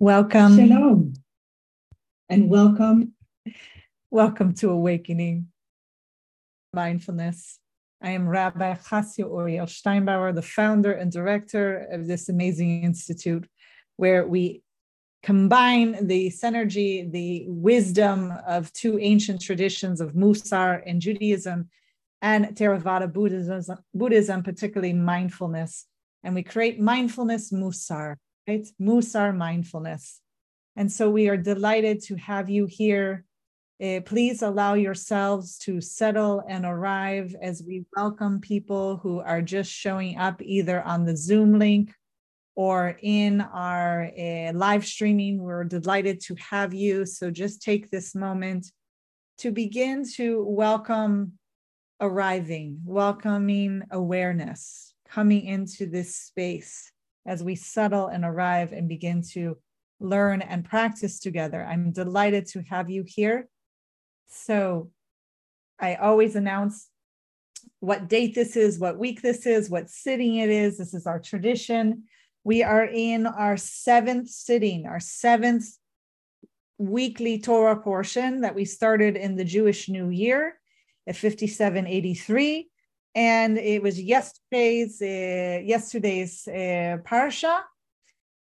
Welcome. Shalom. And welcome. Welcome to Awakening Mindfulness. I am Rabbi Chasya Uriel Steinbauer, the founder and director of this amazing institute, where we combine the synergy, the wisdom of two ancient traditions of Mussar and Judaism and Theravada Buddhism, Buddhism, particularly mindfulness. And we create mindfulness Mussar, right? Mussar mindfulness. And so we are delighted to have you here. Uh, please allow yourselves to settle and arrive as we welcome people who are just showing up either on the Zoom link or in our uh, live streaming. We're delighted to have you. So just take this moment to begin to welcome arriving, welcoming awareness, coming into this space as we settle and arrive and begin to learn and practice together. I'm delighted to have you here. So I always announce what date this is, what week this is, what sitting it is. This is our tradition. We are in our seventh sitting, our seventh weekly Torah portion that we started in the Jewish New Year at 5783 and it was yesterday's uh, yesterday's uh, parsha.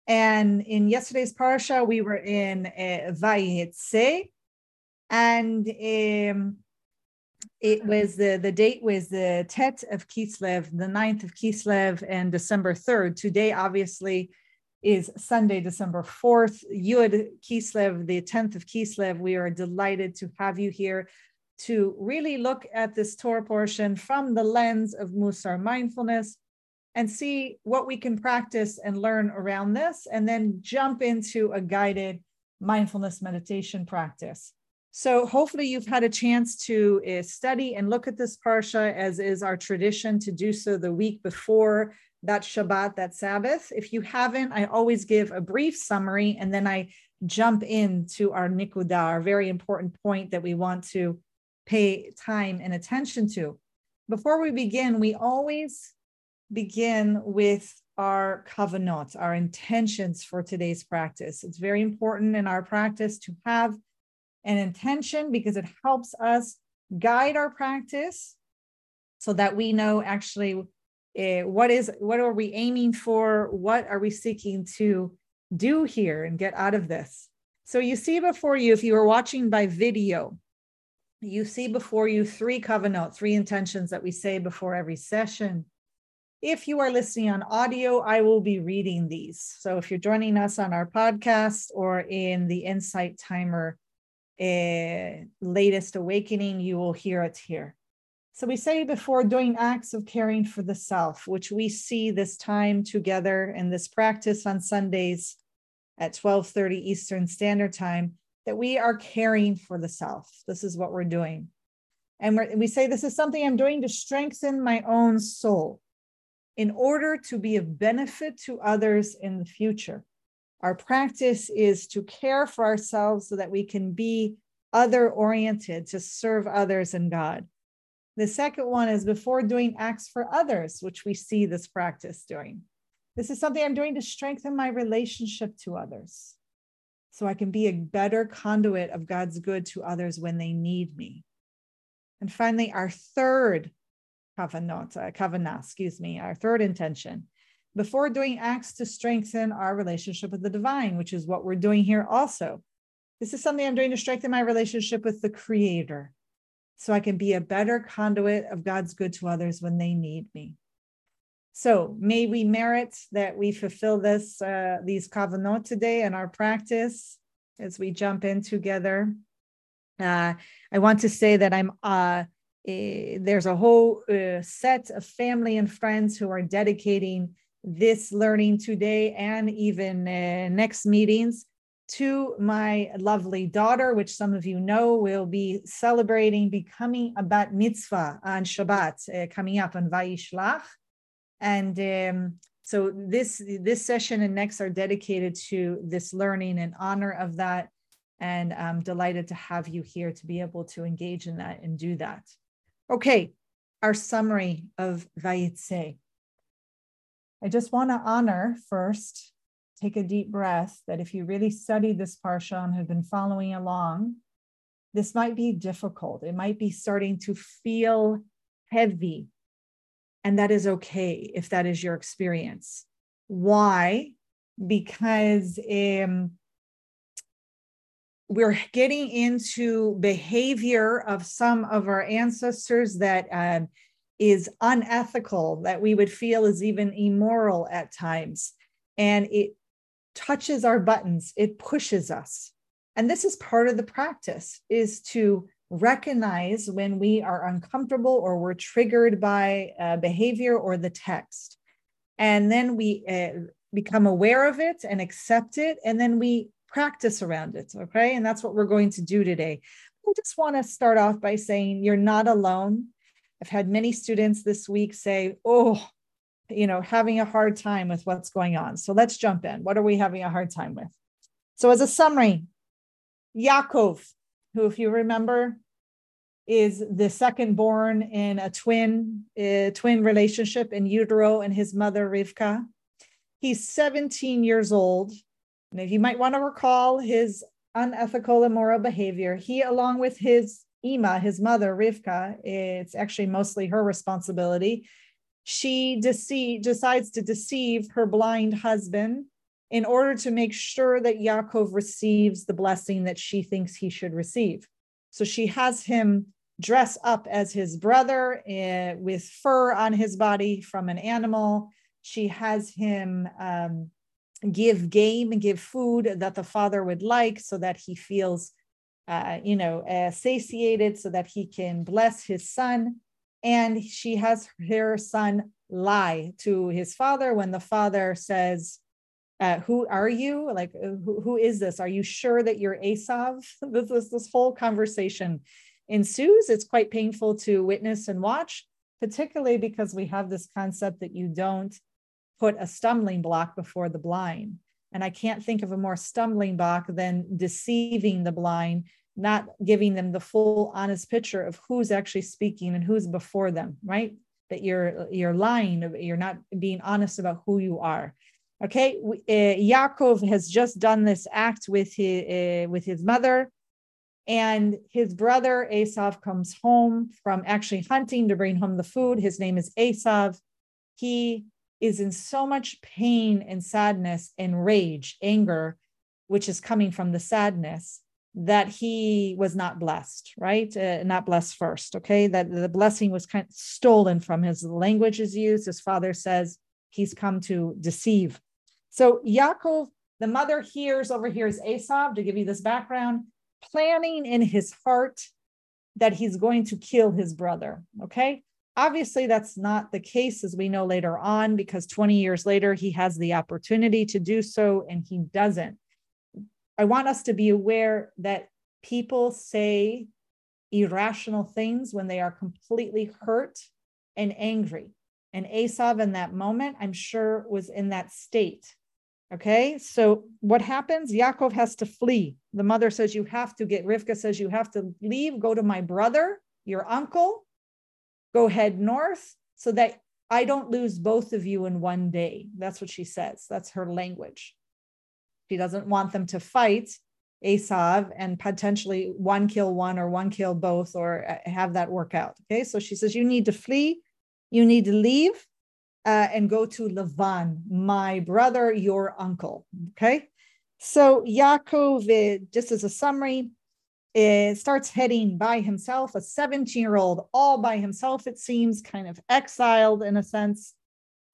And in yesterday's parsha, we were in uh, Vayetze, and um, it was the the date was the Tet of Kislev, the 9th of Kislev, and December 3rd. Today, obviously, is Sunday, December 4th, Yud Kislev, the 10th of Kislev. We are delighted to have you here to really look at this Torah portion from the lens of Mussar mindfulness and see what we can practice and learn around this, and then jump into a guided mindfulness meditation practice. So, hopefully, you've had a chance to uh, study and look at this Parsha, as is our tradition to do so the week before that Shabbat, that Sabbath. If you haven't, I always give a brief summary and then I jump into our Nikudah, our very important point that we want to pay time and attention to. Before we begin, we always begin with our kavanot, our intentions for today's practice. It's very important in our practice to have an intention because it helps us guide our practice so that we know actually uh, what is what are we aiming for what are we seeking to do here and get out of this so you see before you if you are watching by video you see before you three kavanot, three intentions that we say before every session. If you are listening on audio, I will be reading these. So if you're joining us on our podcast or in the Insight Timer uh, latest awakening, you will hear it here. So we say before doing acts of caring for the self, which we see this time together in this practice on Sundays at 12:30 Eastern Standard Time that we are caring for the self. This is what we're doing. And we say, This is something I'm doing to strengthen my own soul in order to be of benefit to others in the future. Our practice is to care for ourselves so that we can be other oriented to serve others and God. The second one is before doing acts for others, which we see this practice doing. This is something I'm doing to strengthen my relationship to others so I can be a better conduit of God's good to others when they need me. And finally, our third kavanot, uh, kavanah, excuse me, our third intention, before doing acts to strengthen our relationship with the divine, which is what we're doing here also. This is something I'm doing to strengthen my relationship with the Creator, so I can be a better conduit of God's good to others when they need me. So may we merit that we fulfill this uh, these kavanot today in our practice as we jump in together. Uh, I want to say that I'm uh, eh, there's a whole uh, set of family and friends who are dedicating this learning today and even uh, next meetings to my lovely daughter, which some of you know will be celebrating becoming a bat mitzvah on Shabbat uh, coming up on Vayishlach. And um, so this this session and next are dedicated to this learning in honor of that. And I'm delighted to have you here to be able to engage in that and do that. Okay, our summary of Vayetze. I just want to honor first take a deep breath that if you really study this parsha and have been following along, this might be difficult. It might be starting to feel heavy. And that is okay if that is your experience. Why? Because um, we're getting into behavior of some of our ancestors that uh, is unethical, that we would feel is even immoral at times. And it touches our buttons, it pushes us. And this is part of the practice is to recognize when we are uncomfortable or we're triggered by behavior or the text. And then we uh, become aware of it and accept it. And then we practice around it. Okay. And that's what we're going to do today. I just want to start off by saying you're not alone. I've had many students this week say, Oh, you know, having a hard time with what's going on. So let's jump in. What are we having a hard time with? So, as a summary, Yaakov, who, if you remember, is the second born in a twin uh, twin relationship in utero and his mother Rivka. He's 17 years old and if you might want to recall his unethical, immoral behavior, he, along with his Ima, his mother, Rivka, it's actually mostly her responsibility. She dece- decides to deceive her blind husband in order to make sure that Yaakov receives the blessing that she thinks he should receive. So she has him dress up as his brother uh, with fur on his body from an animal. She has him um, give game and give food that the father would like so that he feels uh, you know uh, satiated so that he can bless his son and she has her son lie to his father when the father says uh, who are you like uh, who, who is this are you sure that you're Esav this is this whole conversation ensues it's quite painful to witness and watch particularly because we have this concept that you don't put a stumbling block before the blind. And I can't think of a more stumbling block than deceiving the blind, not giving them the full honest picture of who's actually speaking and who's before them, right? That you're you're lying, you're not being honest about who you are. Okay, uh, Yaakov has just done this act with his uh, with his mother, and his brother Esav comes home from actually hunting to bring home the food. His name is Esav. He is in so much pain and sadness and rage, anger, which is coming from the sadness that he was not blessed, right? Uh, not blessed first, okay? That the blessing was kind of stolen from his language is used. His father says he's come to deceive. So Yaakov, the mother hears, over here is Esav, to give you this background, planning in his heart that he's going to kill his brother, okay? Obviously, that's not the case, as we know later on, because 20 years later, he has the opportunity to do so and he doesn't. I want us to be aware that people say irrational things when they are completely hurt and angry. And Esav in that moment, I'm sure, was in that state. Okay, so what happens? Yaakov has to flee. The mother says, You have to get, Rivka says, You have to leave, go to my brother, your uncle, go head north so that I don't lose both of you in one day. That's what she says. That's her language. She doesn't want them to fight Esav and potentially one kill one or one kill both or uh, have that work out. Okay. So she says, You need to flee, you need to leave uh, and go to Lavan, my brother, your uncle. Okay. So Yaakov, just as a summary, starts heading by himself, a 17 year old, all by himself, it seems, kind of exiled in a sense.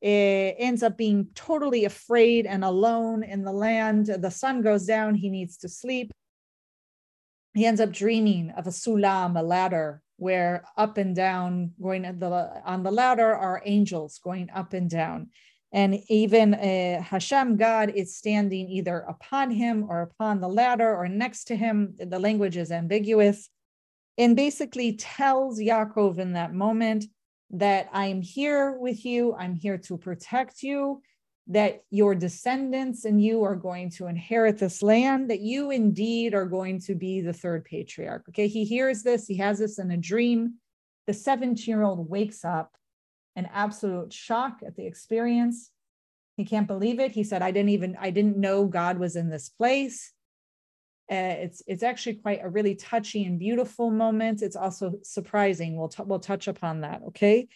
It ends up being totally afraid and alone in the land. The sun goes down, he needs to sleep. He ends up dreaming of a sulam, a ladder, where up and down, going the, on the ladder are angels going up and down. And even uh, Hashem, God, is standing either upon him or upon the ladder or next to him. The language is ambiguous and basically tells Yaakov in that moment that I'm here with you, I'm here to protect you, that your descendants and you are going to inherit this land, that you indeed are going to be the third patriarch. Okay, he hears this, he has this in a dream. The 17 year old wakes up an absolute shock at the experience. He can't believe it. He said, I didn't even, I didn't know God was in this place. Uh, it's it's actually quite a really touchy and beautiful moment. It's also surprising. We'll t- we'll touch upon that. Okay,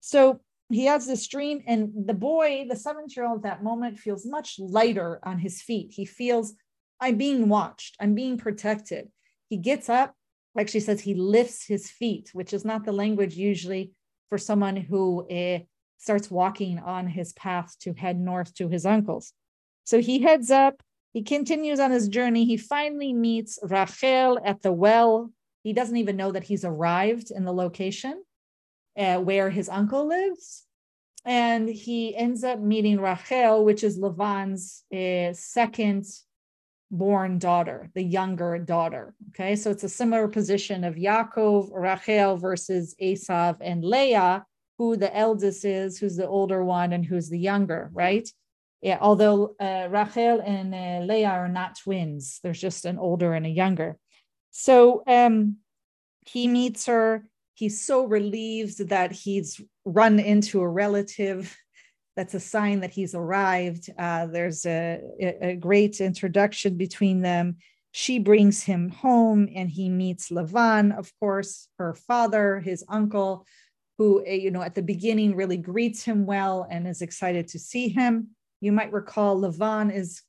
so he has this dream, and the boy, the seventh year old, at that moment feels much lighter on his feet. He feels I'm being watched. I'm being protected. He gets up. Actually, says he lifts his feet, which is not the language usually for someone who uh, starts walking on his path to head north to his uncle's. So he heads up he continues on his journey. He finally meets Rachel at the well. He doesn't even know that he's arrived in the location uh, where his uncle lives. And he ends up meeting Rachel, which is Lavan's uh, second born daughter, the younger daughter. Okay, so it's a similar position of Yaakov, Rachel versus Esav and Leah, who the eldest is, who's the older one, and who's the younger, right? yeah, although uh, Rachel and uh, Leah are not twins, there's just an older and a younger. So um, he meets her. He's so relieved that he's run into a relative. That's a sign that he's arrived. Uh, there's a, a great introduction between them. She brings him home and he meets Lavan, of course, her father, his uncle, who, uh, you know, at the beginning really greets him well and is excited to see him. You might recall Lavan is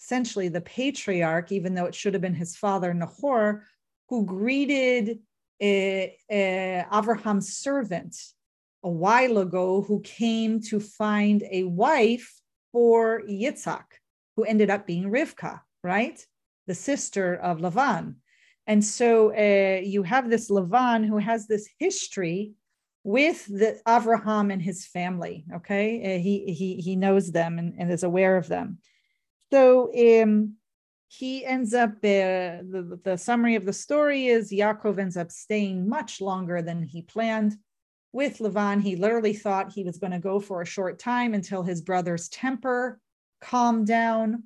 essentially the patriarch, even though it should have been his father, Nahor, who greeted Abraham's servant a while ago, who came to find a wife for Yitzhak, who ended up being Rivka, right? The sister of Lavan. And so uh, you have this Lavan who has this history with the Avraham and his family. Okay, uh, he he he knows them and, and is aware of them. So um, he ends up. Uh, the the summary of the story is Yaakov ends up staying much longer than he planned. With Lavan, he literally thought he was going to go for a short time until his brother's temper calmed down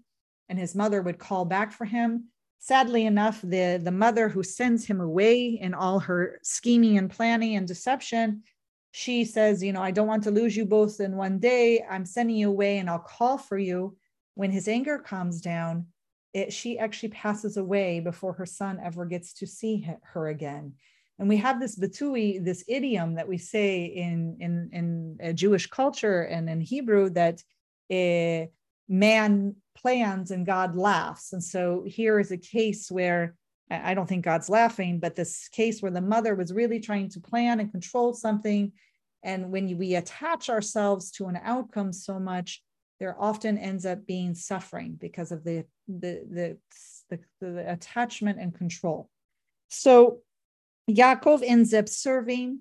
and his mother would call back for him sadly enough, the, the mother who sends him away in all her scheming and planning and deception, she says, You know, I don't want to lose you both in one day. I'm sending you away and I'll call for you. When his anger calms down, it, she actually passes away before her son ever gets to see her again. And we have this bitui, this idiom that we say in in in Jewish culture and in Hebrew that uh, man plans and God laughs. And so here is a case where I don't think God's laughing, but this case where the mother was really trying to plan and control something. And when we attach ourselves to an outcome so much, there often ends up being suffering because of the the the, the, the attachment and control. So Yaakov ends up serving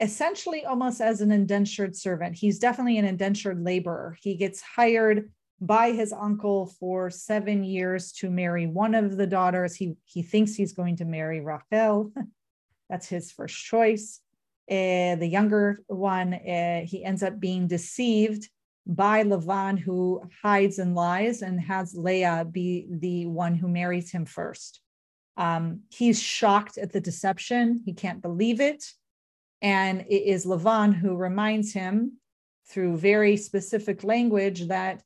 essentially almost as an indentured servant. He's definitely an indentured laborer. He gets hired by his uncle for seven years to marry one of the daughters. He, he thinks he's going to marry Rachel. That's his first choice. Uh, the younger one, uh, he ends up being deceived by Lavan, who hides and lies and has Leah be the one who marries him first. Um, he's shocked at the deception. He can't believe it. And it is Lavan who reminds him through very specific language that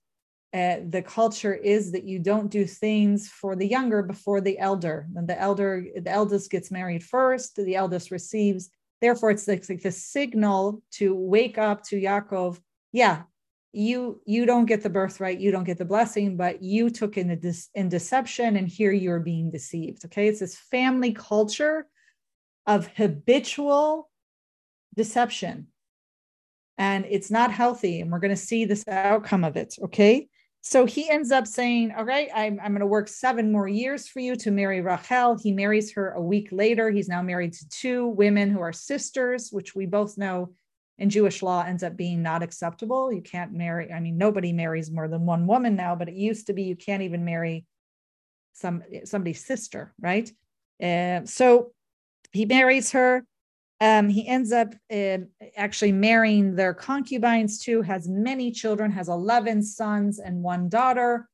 uh, the culture is that you don't do things for the younger before the elder. And the elder, the eldest gets married first, the eldest receives. Therefore, it's like, like the signal to wake up to Yaakov. Yeah, you you don't get the birthright, you don't get the blessing, but you took in a in deception, and here you're being deceived. Okay, it's this family culture of habitual deception and it's not healthy and we're going to see this outcome of it okay so he ends up saying, All right, I'm, I'm going to work seven more years for you to marry Rachel. He marries her a week later. He's now married to two women who are sisters, which we both know in Jewish law ends up being not acceptable. You can't marry, I mean, nobody marries more than one woman now, but it used to be you can't even marry some somebody's sister, right? Uh, so he marries her. Um, he ends up uh, actually marrying their concubines too, has many children, has 11 sons and one daughter,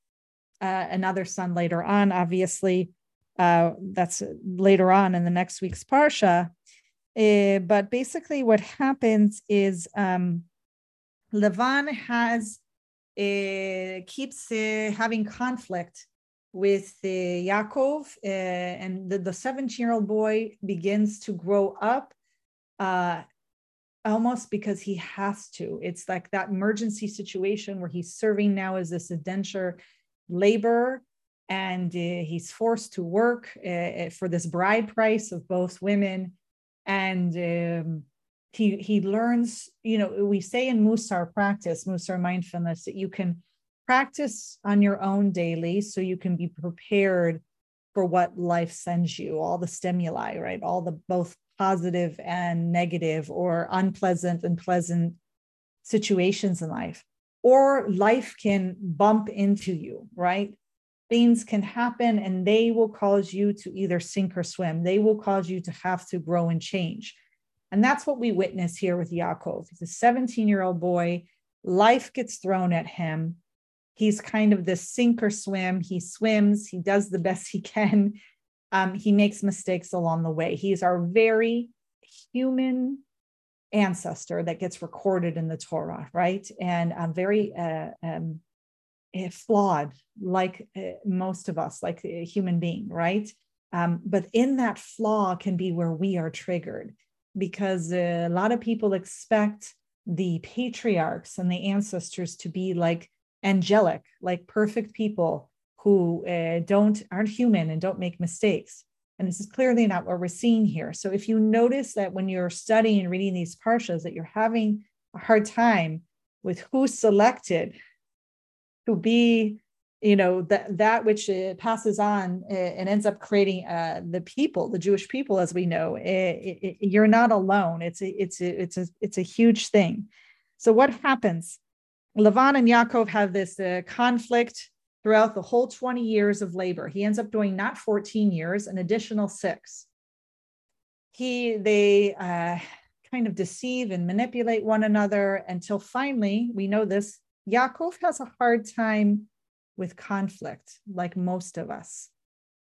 uh, another son later on, obviously. Uh, that's later on in the next week's Parsha. Uh, but basically, what happens is um, Lavan has uh, keeps uh, having conflict with uh, Yaakov, uh, and the, the 17 year old boy begins to grow up uh, almost because he has to. It's like that emergency situation where he's serving now as this indenture laborer and he's forced to work for this bride price of both women. And um, he, he learns, you know, we say in Mussar practice, Mussar mindfulness, that you can practice on your own daily so you can be prepared for what life sends you, all the stimuli, right? All the both positive and negative or unpleasant and pleasant situations in life. Or life can bump into you, right? Things can happen and they will cause you to either sink or swim. They will cause you to have to grow and change. And that's what we witness here with Yaakov. He's a 17 year old boy. Life gets thrown at him he's kind of the sink or swim. He swims, he does the best he can. Um, he makes mistakes along the way. He's our very human ancestor that gets recorded in the Torah, right? And uh, very uh, um, flawed, like uh, most of us, like a human being, right? Um, but in that flaw can be where we are triggered because a lot of people expect the patriarchs and the ancestors to be like angelic, like perfect people who uh, don't aren't human and don't make mistakes. And this is clearly not what we're seeing here. So if you notice that when you're studying and reading these parshas, that you're having a hard time with who selected to be, you know, that that which passes on uh, and ends up creating uh, the people, the Jewish people, as we know, it, it, it, you're not alone. It's a, it's a, it's a, it's a huge thing. So what happens? Lavan and Yaakov have this uh, conflict throughout the whole 20 years of labor. He ends up doing not 14 years, an additional six. He, they uh, kind of deceive and manipulate one another until finally, we know this, Yaakov has a hard time with conflict, like most of us.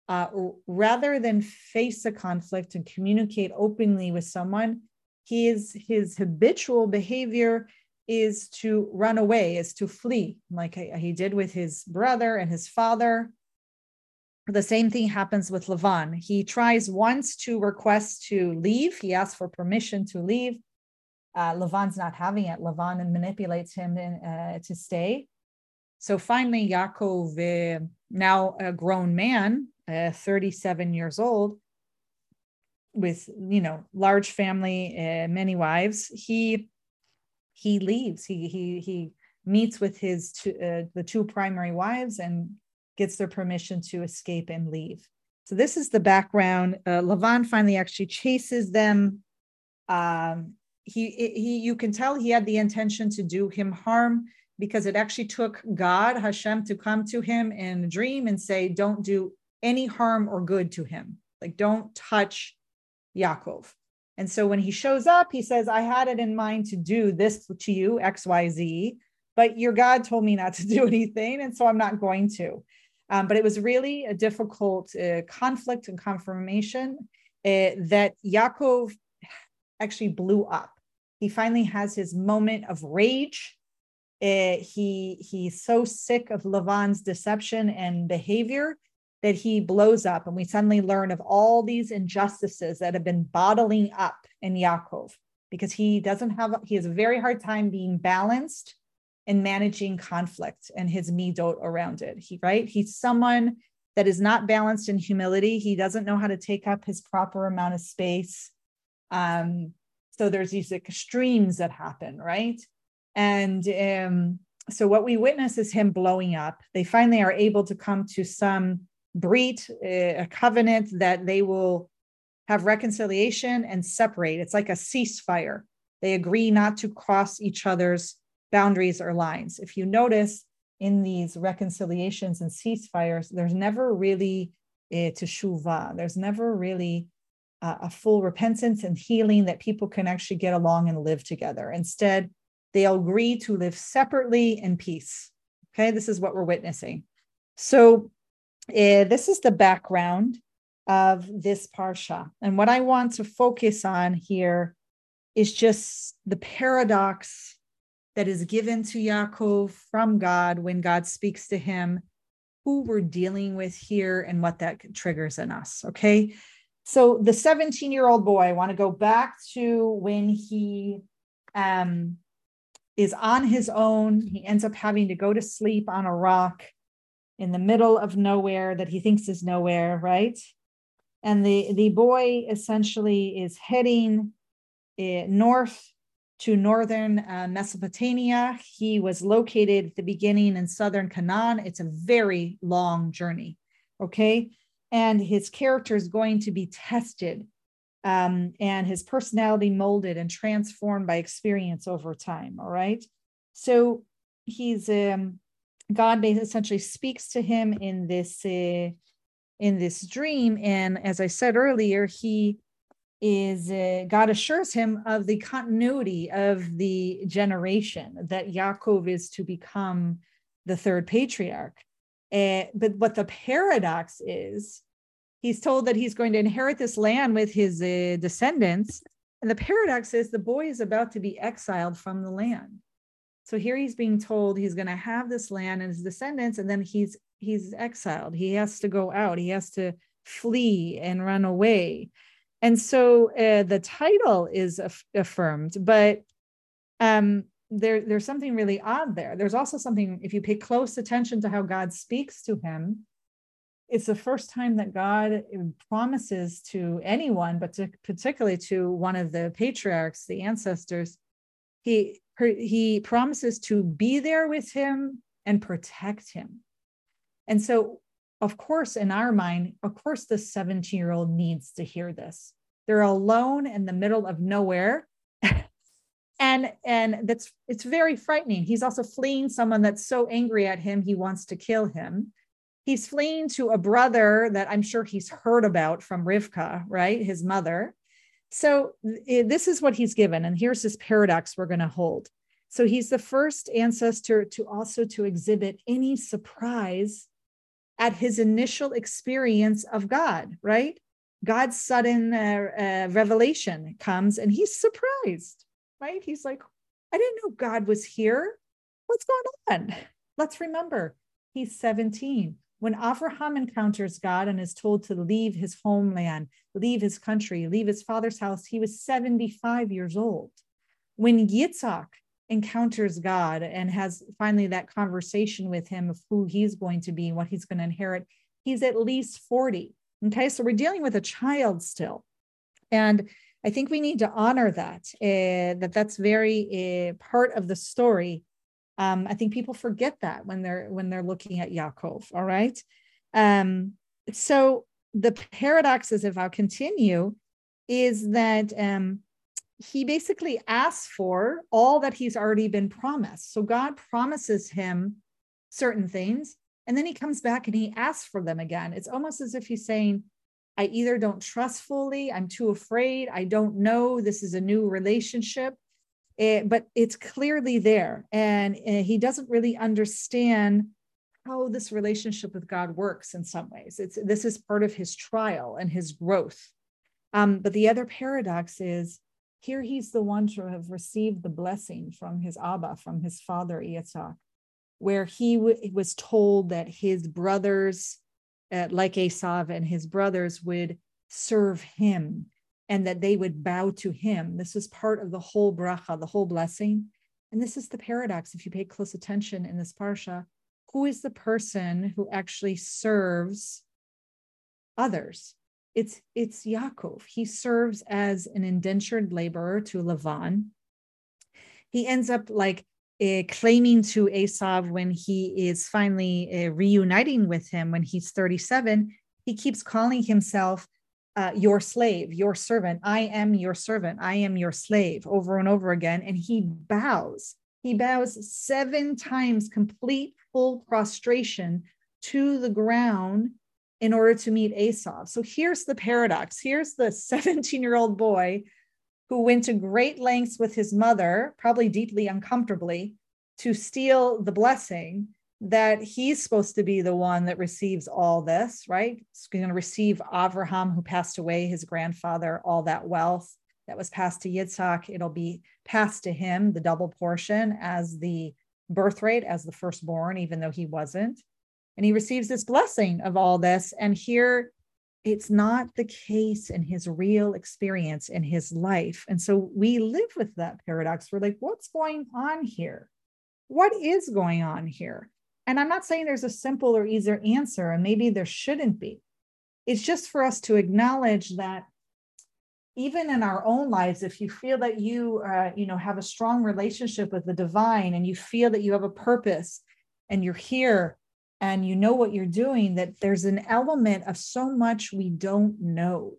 Uh, rather than face a conflict and communicate openly with someone, his, his habitual behavior is to run away, is to flee, like he did with his brother and his father. The same thing happens with Lavan. He tries once to request to leave. He asks for permission to leave. Uh, Lavan's not having it. Lavan manipulates him in, uh, to stay. So finally, Yaakov, uh, now a grown man, uh, 37 years old, with you know large family, uh, many wives, he he leaves. He he he meets with his two, uh, the two primary wives and gets their permission to escape and leave. So this is the background. Uh, Lavan finally actually chases them. Um, he he you can tell he had the intention to do him harm because it actually took God Hashem to come to him in a dream and say, "Don't do any harm or good to him. Like don't touch Yaakov." And so when he shows up, he says, I had it in mind to do this to you, XYZ, but your God told me not to do anything. And so I'm not going to. Um, but it was really a difficult uh, conflict and confirmation uh, that Yaakov actually blew up. He finally has his moment of rage. Uh, he he's so sick of Lavan's deception and behavior that he blows up and we suddenly learn of all these injustices that have been bottling up in Yaakov because he doesn't have he has a very hard time being balanced and managing conflict and his midot around it. He right? He's someone that is not balanced in humility. He doesn't know how to take up his proper amount of space. Um, so there's these extremes that happen, right? And um, so what we witness is him blowing up. They finally are able to come to some brit, a covenant that they will have reconciliation and separate. It's like a ceasefire. They agree not to cross each other's boundaries or lines. If you notice in these reconciliations and ceasefires, there's never really a teshuvah. There's never really a, a full repentance and healing that people can actually get along and live together. Instead, they'll agree to live separately in peace. Okay, this is what we're witnessing. So uh, this is the background of this parsha. And what I want to focus on here is just the paradox that is given to Yaakov from God when God speaks to him, who we're dealing with here and what that triggers in us. Okay. So the 17 year old boy, I want to go back to when he um, is on his own. He ends up having to go to sleep on a rock in the middle of nowhere that he thinks is nowhere, right? And the, the boy essentially is heading uh, north to northern uh, Mesopotamia. He was located at the beginning in southern Canaan. It's a very long journey. Okay. And his character is going to be tested um, and his personality molded and transformed by experience over time. All right. So he's, um, God essentially speaks to him in this, uh, in this dream. And as I said earlier, he is uh, God assures him of the continuity of the generation that Yaakov is to become the third patriarch. Uh, but what the paradox is, he's told that he's going to inherit this land with his uh, descendants. And the paradox is the boy is about to be exiled from the land. So here he's being told he's going to have this land and his descendants, and then he's he's exiled. He has to go out. He has to flee and run away and so uh, the title is aff- affirmed but um, there, there's something really odd there there's also something if you pay close attention to how god speaks to him it's the first time that god eh, promises to anyone but to, particularly to one of the patriarchs the ancestors he he promises to be there with him and protect him and so of course, in our mind, of course, the 17 year old needs to hear this. They're alone in the middle of nowhere. And and that's it's very frightening. He's also fleeing someone that's so angry at him, he wants to kill him. He's fleeing to a brother that I'm sure he's heard about from Rivka, right? His mother. So this is what he's given. And here's this paradox we're going to hold. So he's the first ancestor to also to exhibit any surprise at his initial experience of God, right? God's sudden uh, uh, revelation comes and he's surprised, right? He's like, I didn't know God was here. What's going on? Let's remember, he's 17. When Abraham encounters God and is told to leave his homeland, leave his country, leave his father's house, he was 75 years old. When Yitzhak encounters God and has finally that conversation with him of who he's going to be and what he's going to inherit, he's at least 40. Okay, so we're dealing with a child still. And I think we need to honor that, uh, that that's very uh, part of the story. Um, I think people forget that when they're when they're looking at Yaakov. All right. Um, so the paradoxes, if I'll continue, is that um, he basically asks for all that he's already been promised. So God promises him certain things, and then he comes back and he asks for them again. It's almost as if he's saying, I either don't trust fully, I'm too afraid, I don't know, this is a new relationship. It, eh, but it's clearly there. And uh, he doesn't really understand how this relationship with God works in some ways. It's this is part of his trial and his growth. Um, but the other paradox is here he's the one to have received the blessing from his Abba, from his father Yitzhak, where he w- was told that his brothers, uh, like Esav and his brothers, would serve him and that they would bow to him. This is part of the whole bracha, the whole blessing. And this is the paradox. If you pay close attention in this parsha, who is the person who actually serves others? it's it's Yaakov. He serves as an indentured laborer to Lavan. He ends up like uh, claiming to Esav when he is finally uh, reuniting with him when he's 37. He keeps calling himself uh, your slave, your servant. I am your servant. I am your slave over and over again. And he bows. He bows seven times, complete full prostration to the ground in order to meet Esav. So here's the paradox. Here's the 17 year old boy who went to great lengths with his mother, probably deeply uncomfortably, to steal the blessing that he's supposed to be the one that receives all this, right? He's going to receive Avraham, who passed away, his grandfather, all that wealth, that was passed to Yitzhak, it'll be passed to him, the double portion, as the birthright, as the firstborn, even though he wasn't. And he receives this blessing of all this. And here it's not the case in his real experience in his life. And so we live with that paradox. We're like, what's going on here? What is going on here? And I'm not saying there's a simple or easier answer, and maybe there shouldn't be. It's just for us to acknowledge that even in our own lives, if you feel that you, uh, you know, have a strong relationship with the divine, and you feel that you have a purpose, and you're here, and you know what you're doing, that there's an element of so much we don't know.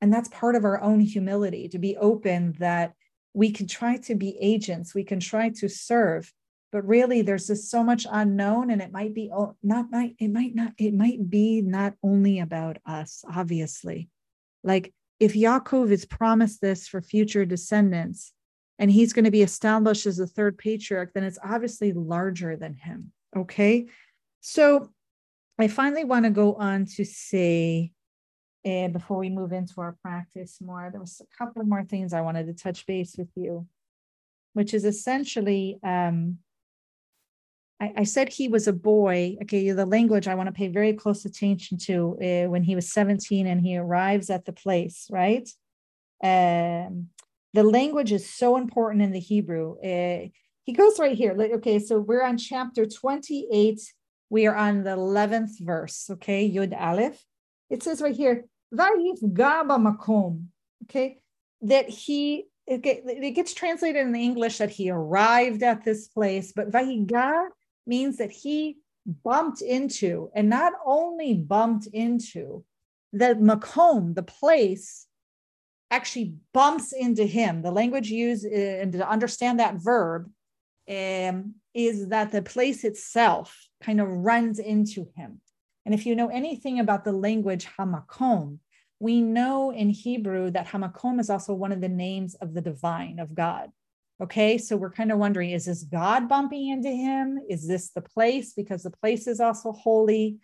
And that's part of our own humility to be open that we can try to be agents, we can try to serve, but really there's just so much unknown and it might be not might it might not it might be not only about us obviously like if Yaakov is promised this for future descendants and he's going to be established as the third patriarch then it's obviously larger than him okay so I finally want to go on to say, and before we move into our practice more, there was a couple more things I wanted to touch base with you, which is essentially, um, I, I said he was a boy. Okay, the language I want to pay very close attention to uh, when he was 17 and he arrives at the place, right? Um, the language is so important in the Hebrew. Uh, he goes right here. Okay, so we're on chapter 28 we are on the 11th verse, okay, Yud Aleph. It says right here, Gaba Makom, okay, that he, okay, it gets translated in the English that he arrived at this place, but Vahiga means that he bumped into, and not only bumped into, the Makom, the place, actually bumps into him. The language used, uh, and to understand that verb, um, is that the place itself kind of runs into him. And if you know anything about the language Hamakom, we know in Hebrew that Hamakom is also one of the names of the divine, of God. Okay, so we're kind of wondering is this God bumping into him? Is this the place? Because the place is also holy.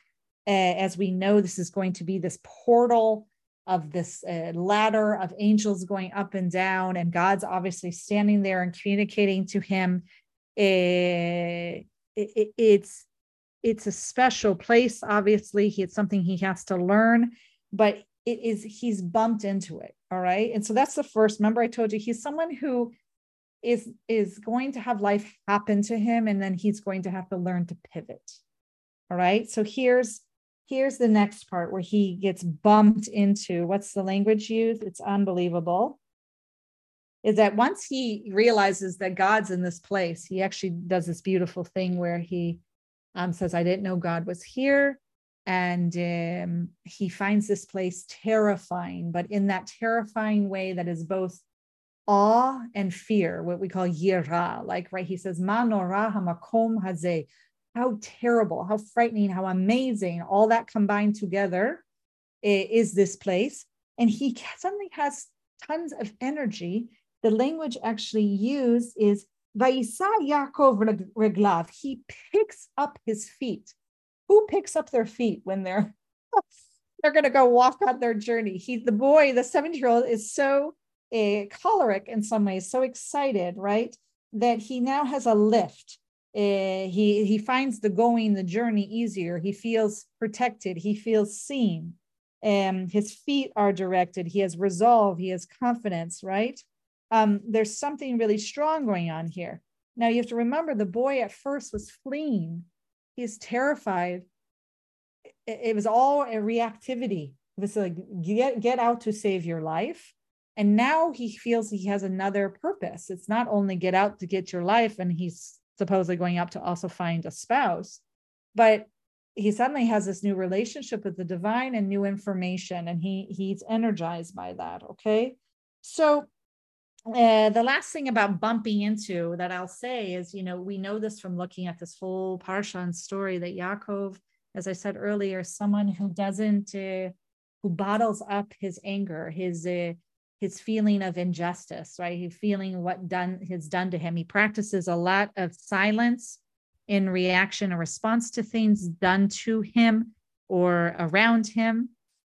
Uh, as we know, this is going to be this portal of this uh, ladder of angels going up and down, and God's obviously standing there and communicating to him Eh, it, it, it's it's a special place. Obviously he, it's something he has to learn but it is he's bumped into it all right? And so that's the first remember i told you he's someone who is is going to have life happen to him and then he's going to have to learn to pivot all right? So here's here's the next part where he gets bumped into what's the language used? It's unbelievable is that once he realizes that God's in this place, he actually does this beautiful thing where he um, says, I didn't know God was here. And um, he finds this place terrifying, but in that terrifying way that is both awe and fear, what we call yira. Like, right, he says, Ma nora hamakom hazeh. How terrible, how frightening, how amazing, all that combined together is this place. And he suddenly has tons of energy the language actually used is Vaisa Yaakov Reglav. He picks up his feet. Who picks up their feet when they're they're going to go walk on their journey? He, the boy, the 70 year old, is so uh, choleric in some ways, so excited, right? That he now has a lift. Uh, he he finds the going, the journey easier. He feels protected. He feels seen. Um, his feet are directed. He has resolve. He has confidence, right? Um, there's something really strong going on here. Now you have to remember the boy at first was fleeing. He's terrified. It, it was all a reactivity. It was like get get out to save your life. And now he feels he has another purpose. It's not only get out to get your life, and he's supposedly going up to also find a spouse, but he suddenly has this new relationship with the divine and new information, and he he's energized by that. Okay. So uh, the last thing about bumping into that I'll say is, you know, we know this from looking at this whole Parshan story that Yaakov, as I said earlier, someone who doesn't, uh, who bottles up his anger, his uh, his feeling of injustice, right? His feeling what done has done to him. He practices a lot of silence in reaction or response to things done to him or around him,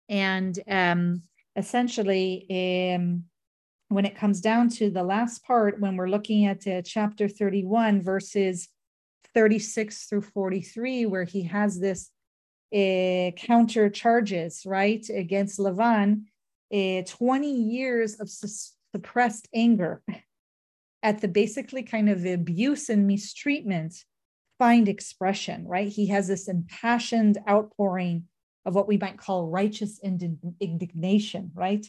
and um, essentially. Um, when it comes down to the last part, when we're looking at uh, chapter 31, verses 36 through 43, where he has this uh, counter charges, right, against Lavan, uh, 20 years of suppressed anger at the basically kind of abuse and mistreatment find expression, right? He has this impassioned outpouring of what we might call righteous indignation, right?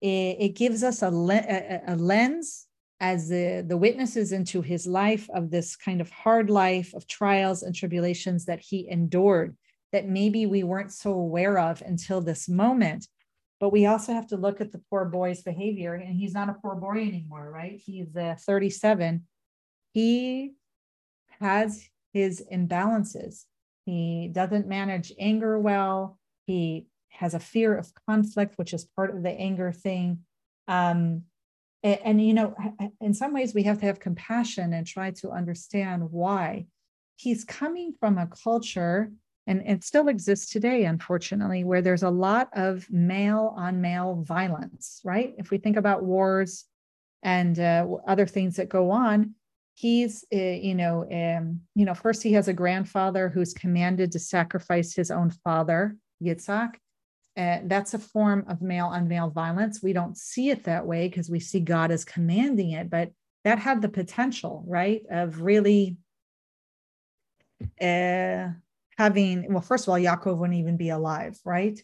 It, it gives us a, le- a, a lens as the, the witnesses into his life of this kind of hard life of trials and tribulations that he endured that maybe we weren't so aware of until this moment. But we also have to look at the poor boy's behavior, and he's not a poor boy anymore, right? He's uh, 37. He has his imbalances. He doesn't manage anger well. He has a fear of conflict, which is part of the anger thing. Um, and, and, you know, in some ways, we have to have compassion and try to understand why. He's coming from a culture, and it still exists today, unfortunately, where there's a lot of male on male violence, right? If we think about wars and uh, other things that go on, he's uh, you know um, you know first he has a grandfather who's commanded to sacrifice his own father yitzhak uh, that's a form of male on male violence. We don't see it that way because we see god as commanding it but that had the potential right of really uh, having well first of all yaakov wouldn't even be alive right?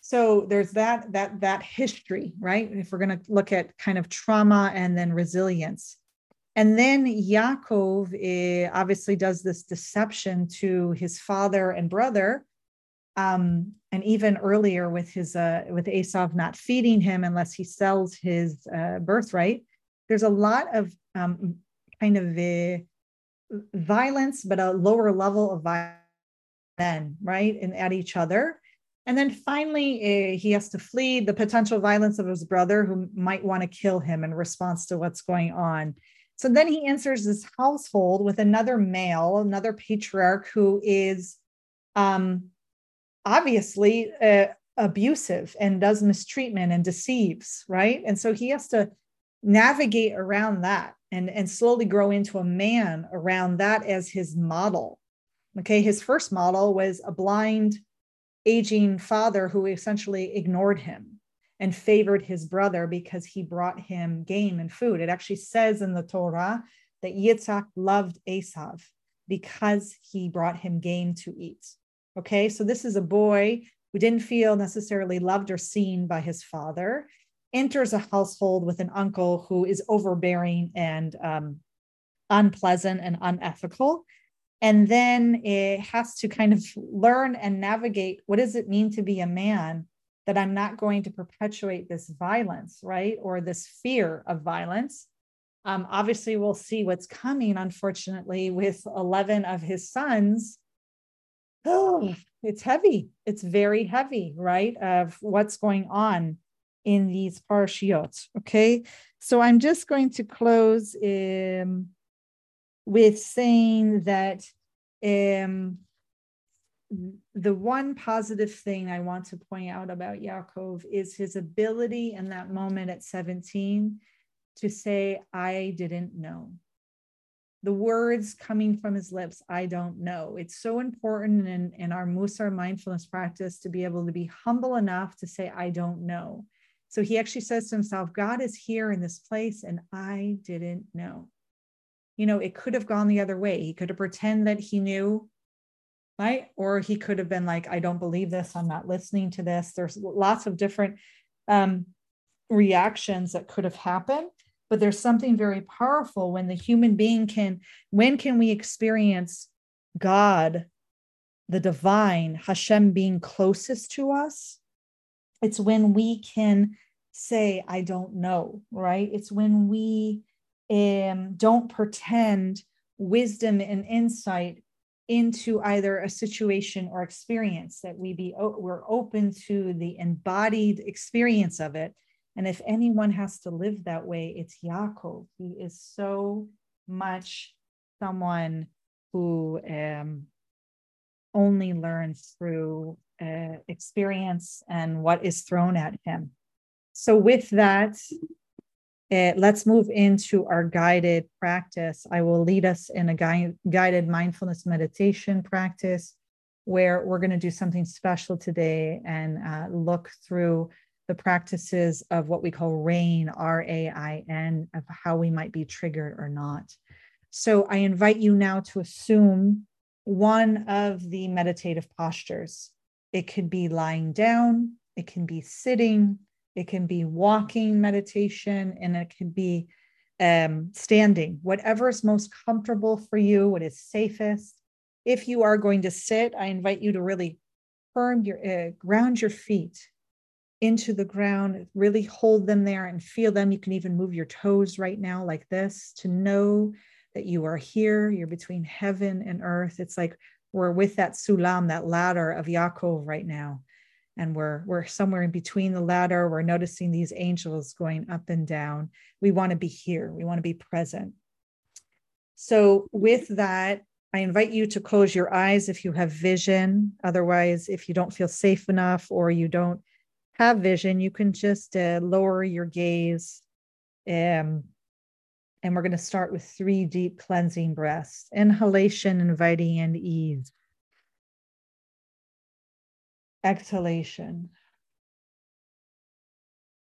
So there's that that that history right? If we're going to look at kind of trauma and then resilience. And then Yaakov eh, obviously does this deception to his father and brother. Um, and even earlier with his uh, with Esav not feeding him unless he sells his uh, birthright, there's a lot of um, kind of a violence, but a lower level of violence then, right, and at each other. And then finally, uh, he has to flee the potential violence of his brother, who might want to kill him in response to what's going on. So then he enters this household with another male, another patriarch who is um, obviously uh, abusive and does mistreatment and deceives, right? And so he has to navigate around that and, and slowly grow into a man around that as his model. Okay, his first model was a blind, aging father who essentially ignored him and favored his brother because he brought him game and food. It actually says in the Torah that Yitzhak loved Esav because he brought him game to eat. Okay, so this is a boy who didn't feel necessarily loved or seen by his father, enters a household with an uncle who is overbearing and um, unpleasant and unethical. And then it has to kind of learn and navigate what does it mean to be a man that I'm not going to perpetuate this violence, right? Or this fear of violence. Um, obviously, we'll see what's coming, unfortunately, with 11 of his sons. Oh, it's heavy. It's very heavy, right? Of what's going on in these parshiot. Okay. So I'm just going to close um, with saying that um, the one positive thing I want to point out about Yaakov is his ability in that moment at 17 to say, I didn't know. The words coming from his lips, I don't know. It's so important in, in our Mussar mindfulness practice to be able to be humble enough to say, I don't know. So he actually says to himself, God is here in this place, and I didn't know. You know, it could have gone the other way. He could have pretended that he knew right? Or he could have been like, I don't believe this. I'm not listening to this. There's lots of different um, reactions that could have happened. But there's something very powerful when the human being can, when can we experience God, the divine, Hashem being closest to us? It's when we can say, I don't know, right? It's when we um, don't pretend wisdom and insight into either a situation or experience that we be we're open to the embodied experience of it and if anyone has to live that way it's Yaakov he is so much someone who um, only learns through uh, experience and what is thrown at him so with that Uh, let's move into our guided practice. I will lead us in a gui- guided mindfulness meditation practice where we're going to do something special today and uh, look through the practices of what we call RAIN, R A I N, of how we might be triggered or not. So I invite you now to assume one of the meditative postures. It could be lying down, it can be sitting, it can be walking meditation, and it can be um, standing, whatever is most comfortable for you, what is safest. If you are going to sit, I invite you to really firm your uh, ground your feet into the ground, really hold them there and feel them. You can even move your toes right now, like this, to know that you are here. You're between heaven and earth. It's like we're with that sulam, that ladder of Yaakov right now. And we're, we're somewhere in between the ladder. We're noticing these angels going up and down. We want to be here, we want to be present. So, with that, I invite you to close your eyes if you have vision. Otherwise, if you don't feel safe enough or you don't have vision, you can just uh, lower your gaze. Um, and we're going to start with three deep cleansing breaths inhalation, inviting and ease. Exhalation,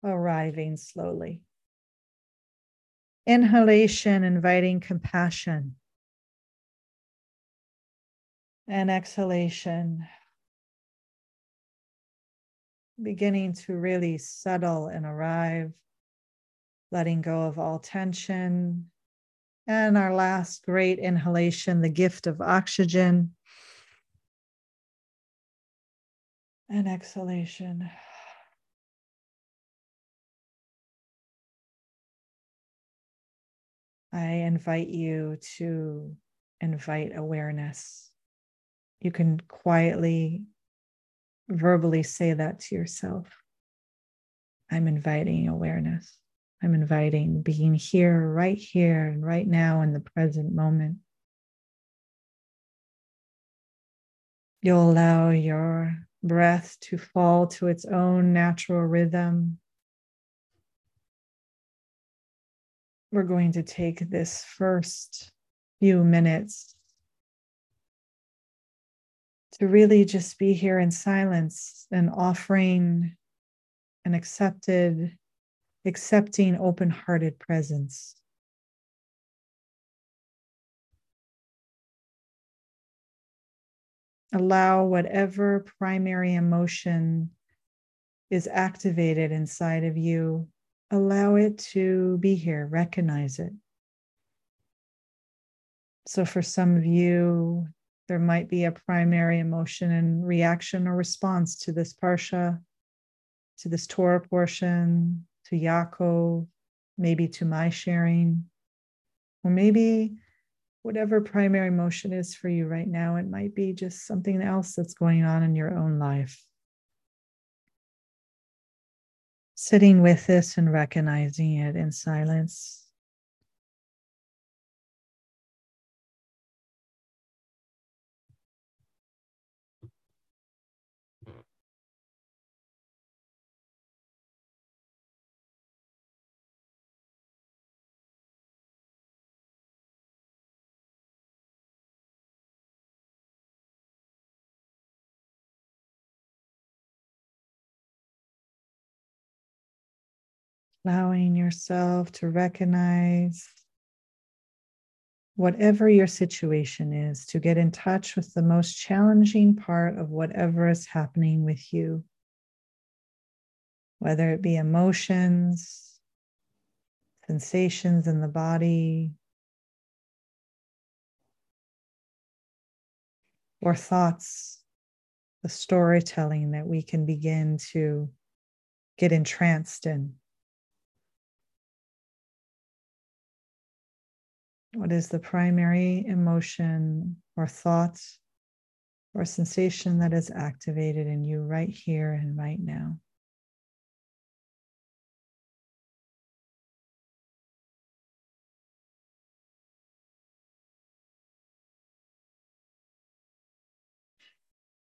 arriving slowly. Inhalation, inviting compassion. And exhalation, beginning to really settle and arrive, letting go of all tension. And our last great inhalation, the gift of oxygen. And exhalation. I invite you to invite awareness. You can quietly verbally say that to yourself. I'm inviting awareness. I'm inviting being here, right here, and right now in the present moment. You'll allow your breath to fall to its own natural rhythm. We're going to take this first few minutes to really just be here in silence and offering an accepted, accepting, open hearted presence. Allow whatever primary emotion is activated inside of you, allow it to be here, recognize it. So, for some of you, there might be a primary emotion and reaction or response to this parsha, to this Torah portion, to Yaakov, maybe to my sharing, or maybe whatever primary emotion is for you right now, it might be just something else that's going on in your own life. Sitting with this and recognizing it in silence. Allowing yourself to recognize whatever your situation is, to get in touch with the most challenging part of whatever is happening with you, whether it be emotions, sensations in the body, or thoughts, the storytelling that we can begin to get entranced in. What is the primary emotion or thought or sensation that is activated in you right here and right now?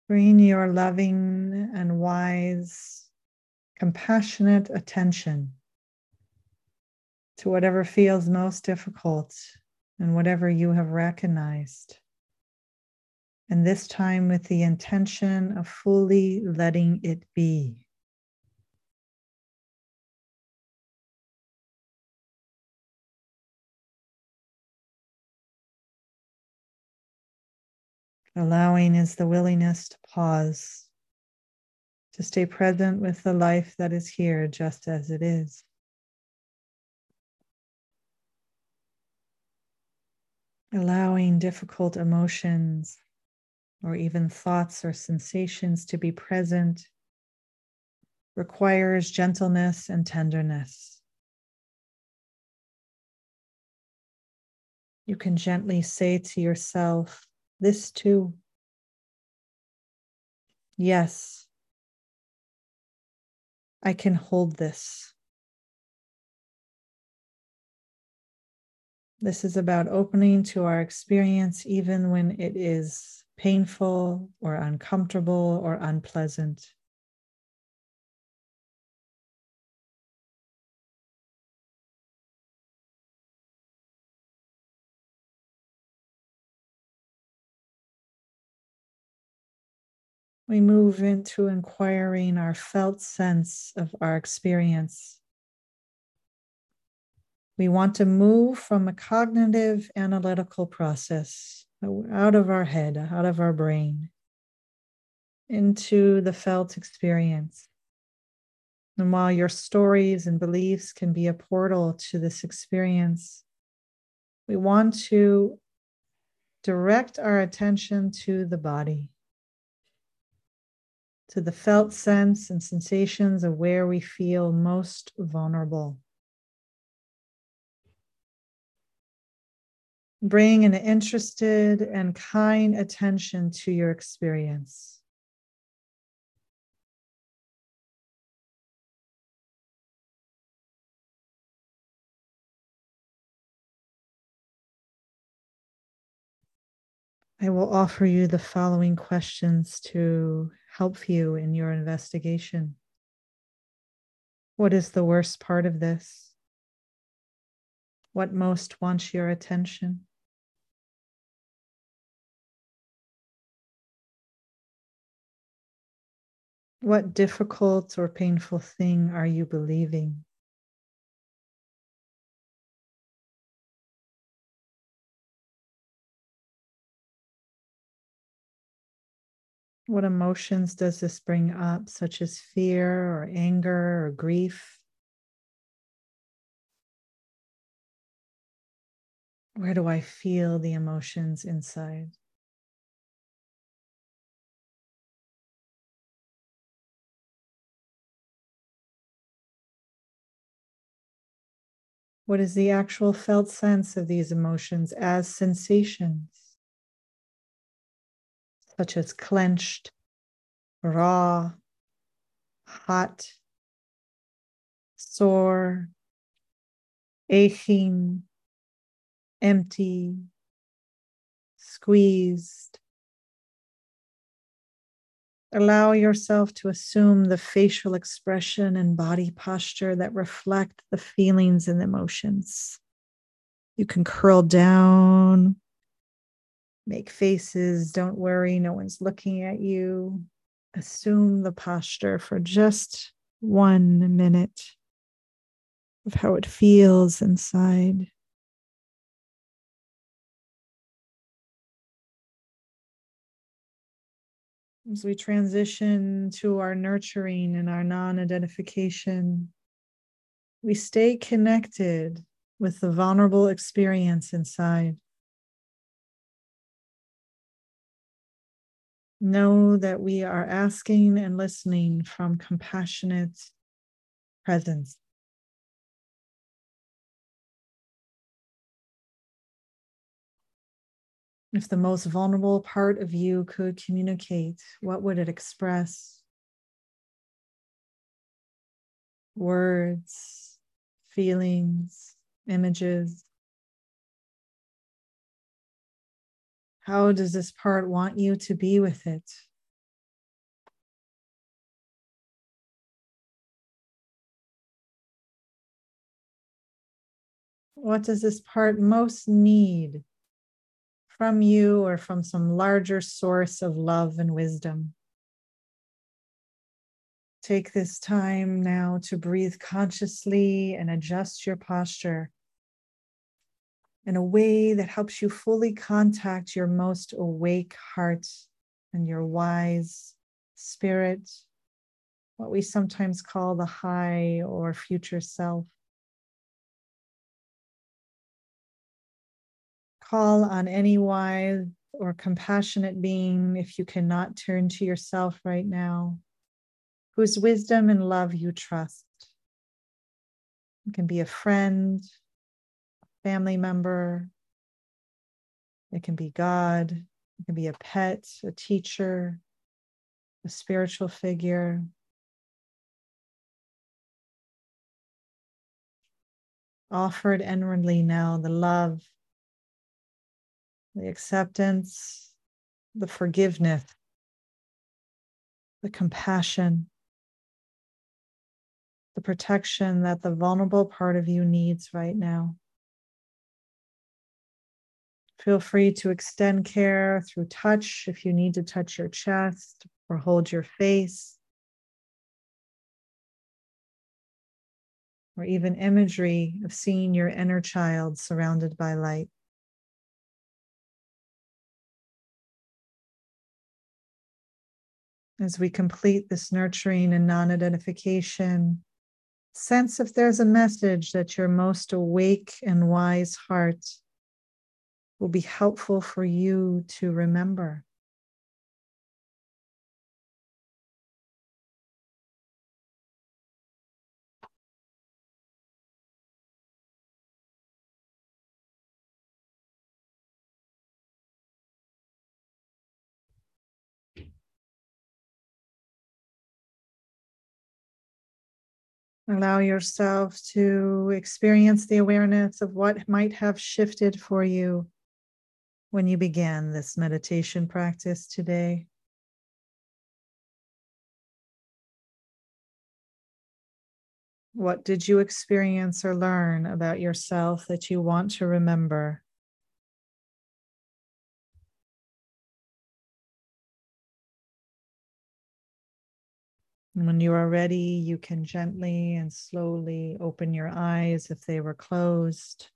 Bring your loving and wise, compassionate attention to whatever feels most difficult and whatever you have recognized. And this time with the intention of fully letting it be. Allowing is the willingness to pause, to stay present with the life that is here just as it is. Allowing difficult emotions or even thoughts or sensations to be present requires gentleness and tenderness. You can gently say to yourself, this too. Yes, I can hold this. This is about opening to our experience, even when it is painful or uncomfortable or unpleasant. we move into inquiring our felt sense of our experience. We want to move from a cognitive analytical process out of our head, out of our brain, into the felt experience. And while your stories and beliefs can be a portal to this experience, we want to direct our attention to the body to the felt sense and sensations of where we feel most vulnerable. Bring an interested and kind attention to your experience. I will offer you the following questions to help you in your investigation. What is the worst part of this? What most wants your attention? What difficult or painful thing are you believing? What emotions does this bring up, such as fear or anger or grief? Where do I feel the emotions inside? What is the actual felt sense of these emotions as sensations? such as clenched, raw, hot, sore, aching, empty, squeezed. Allow yourself to assume the facial expression and body posture that reflect the feelings and emotions. You can curl down Make faces. Don't worry. No one's looking at you. Assume the posture for just one minute of how it feels inside. As we transition to our nurturing and our non identification, we stay connected with the vulnerable experience inside. know that we are asking and listening from compassionate presence. If the most vulnerable part of you could communicate, what would it express? Words, feelings, images. How does this part want you to be with it? What does this part most need from you or from some larger source of love and wisdom? Take this time now to breathe consciously and adjust your posture in a way that helps you fully contact your most awake heart and your wise spirit, what we sometimes call the high or future self. Call on any wise or compassionate being if you cannot turn to yourself right now, whose wisdom and love you trust. It can be a friend, family member, it can be God, it can be a pet, a teacher, a spiritual figure. Offered inwardly now the love, the acceptance, the forgiveness, the compassion, the protection that the vulnerable part of you needs right now. Feel free to extend care through touch if you need to touch your chest or hold your face, or even imagery of seeing your inner child surrounded by light. As we complete this nurturing and non identification, sense if there's a message that your most awake and wise heart will be helpful for you to remember. Allow yourself to experience the awareness of what might have shifted for you when you began this meditation practice today. What did you experience or learn about yourself that you want to remember? When you are ready, you can gently and slowly open your eyes if they were closed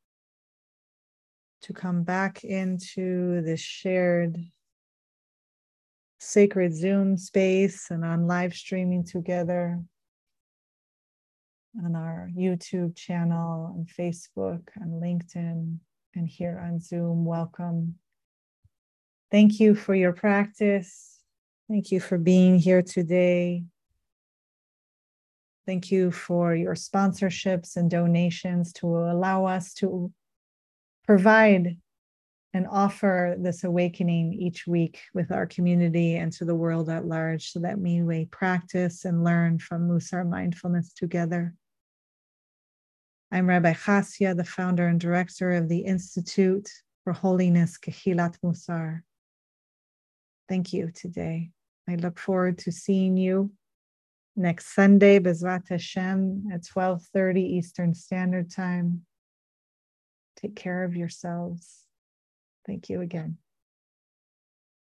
to come back into this shared sacred Zoom space and on live streaming together on our YouTube channel and Facebook and LinkedIn and here on Zoom. Welcome. Thank you for your practice. Thank you for being here today. Thank you for your sponsorships and donations to allow us to provide and offer this awakening each week with our community and to the world at large so that we may practice and learn from Mussar mindfulness together. I'm Rabbi Chasya, the founder and director of the Institute for Holiness Kehilat Mussar. Thank you today. I look forward to seeing you next Sunday, Bezrat Hashem, at 12:30 Eastern Standard Time. Take care of yourselves. Thank you again.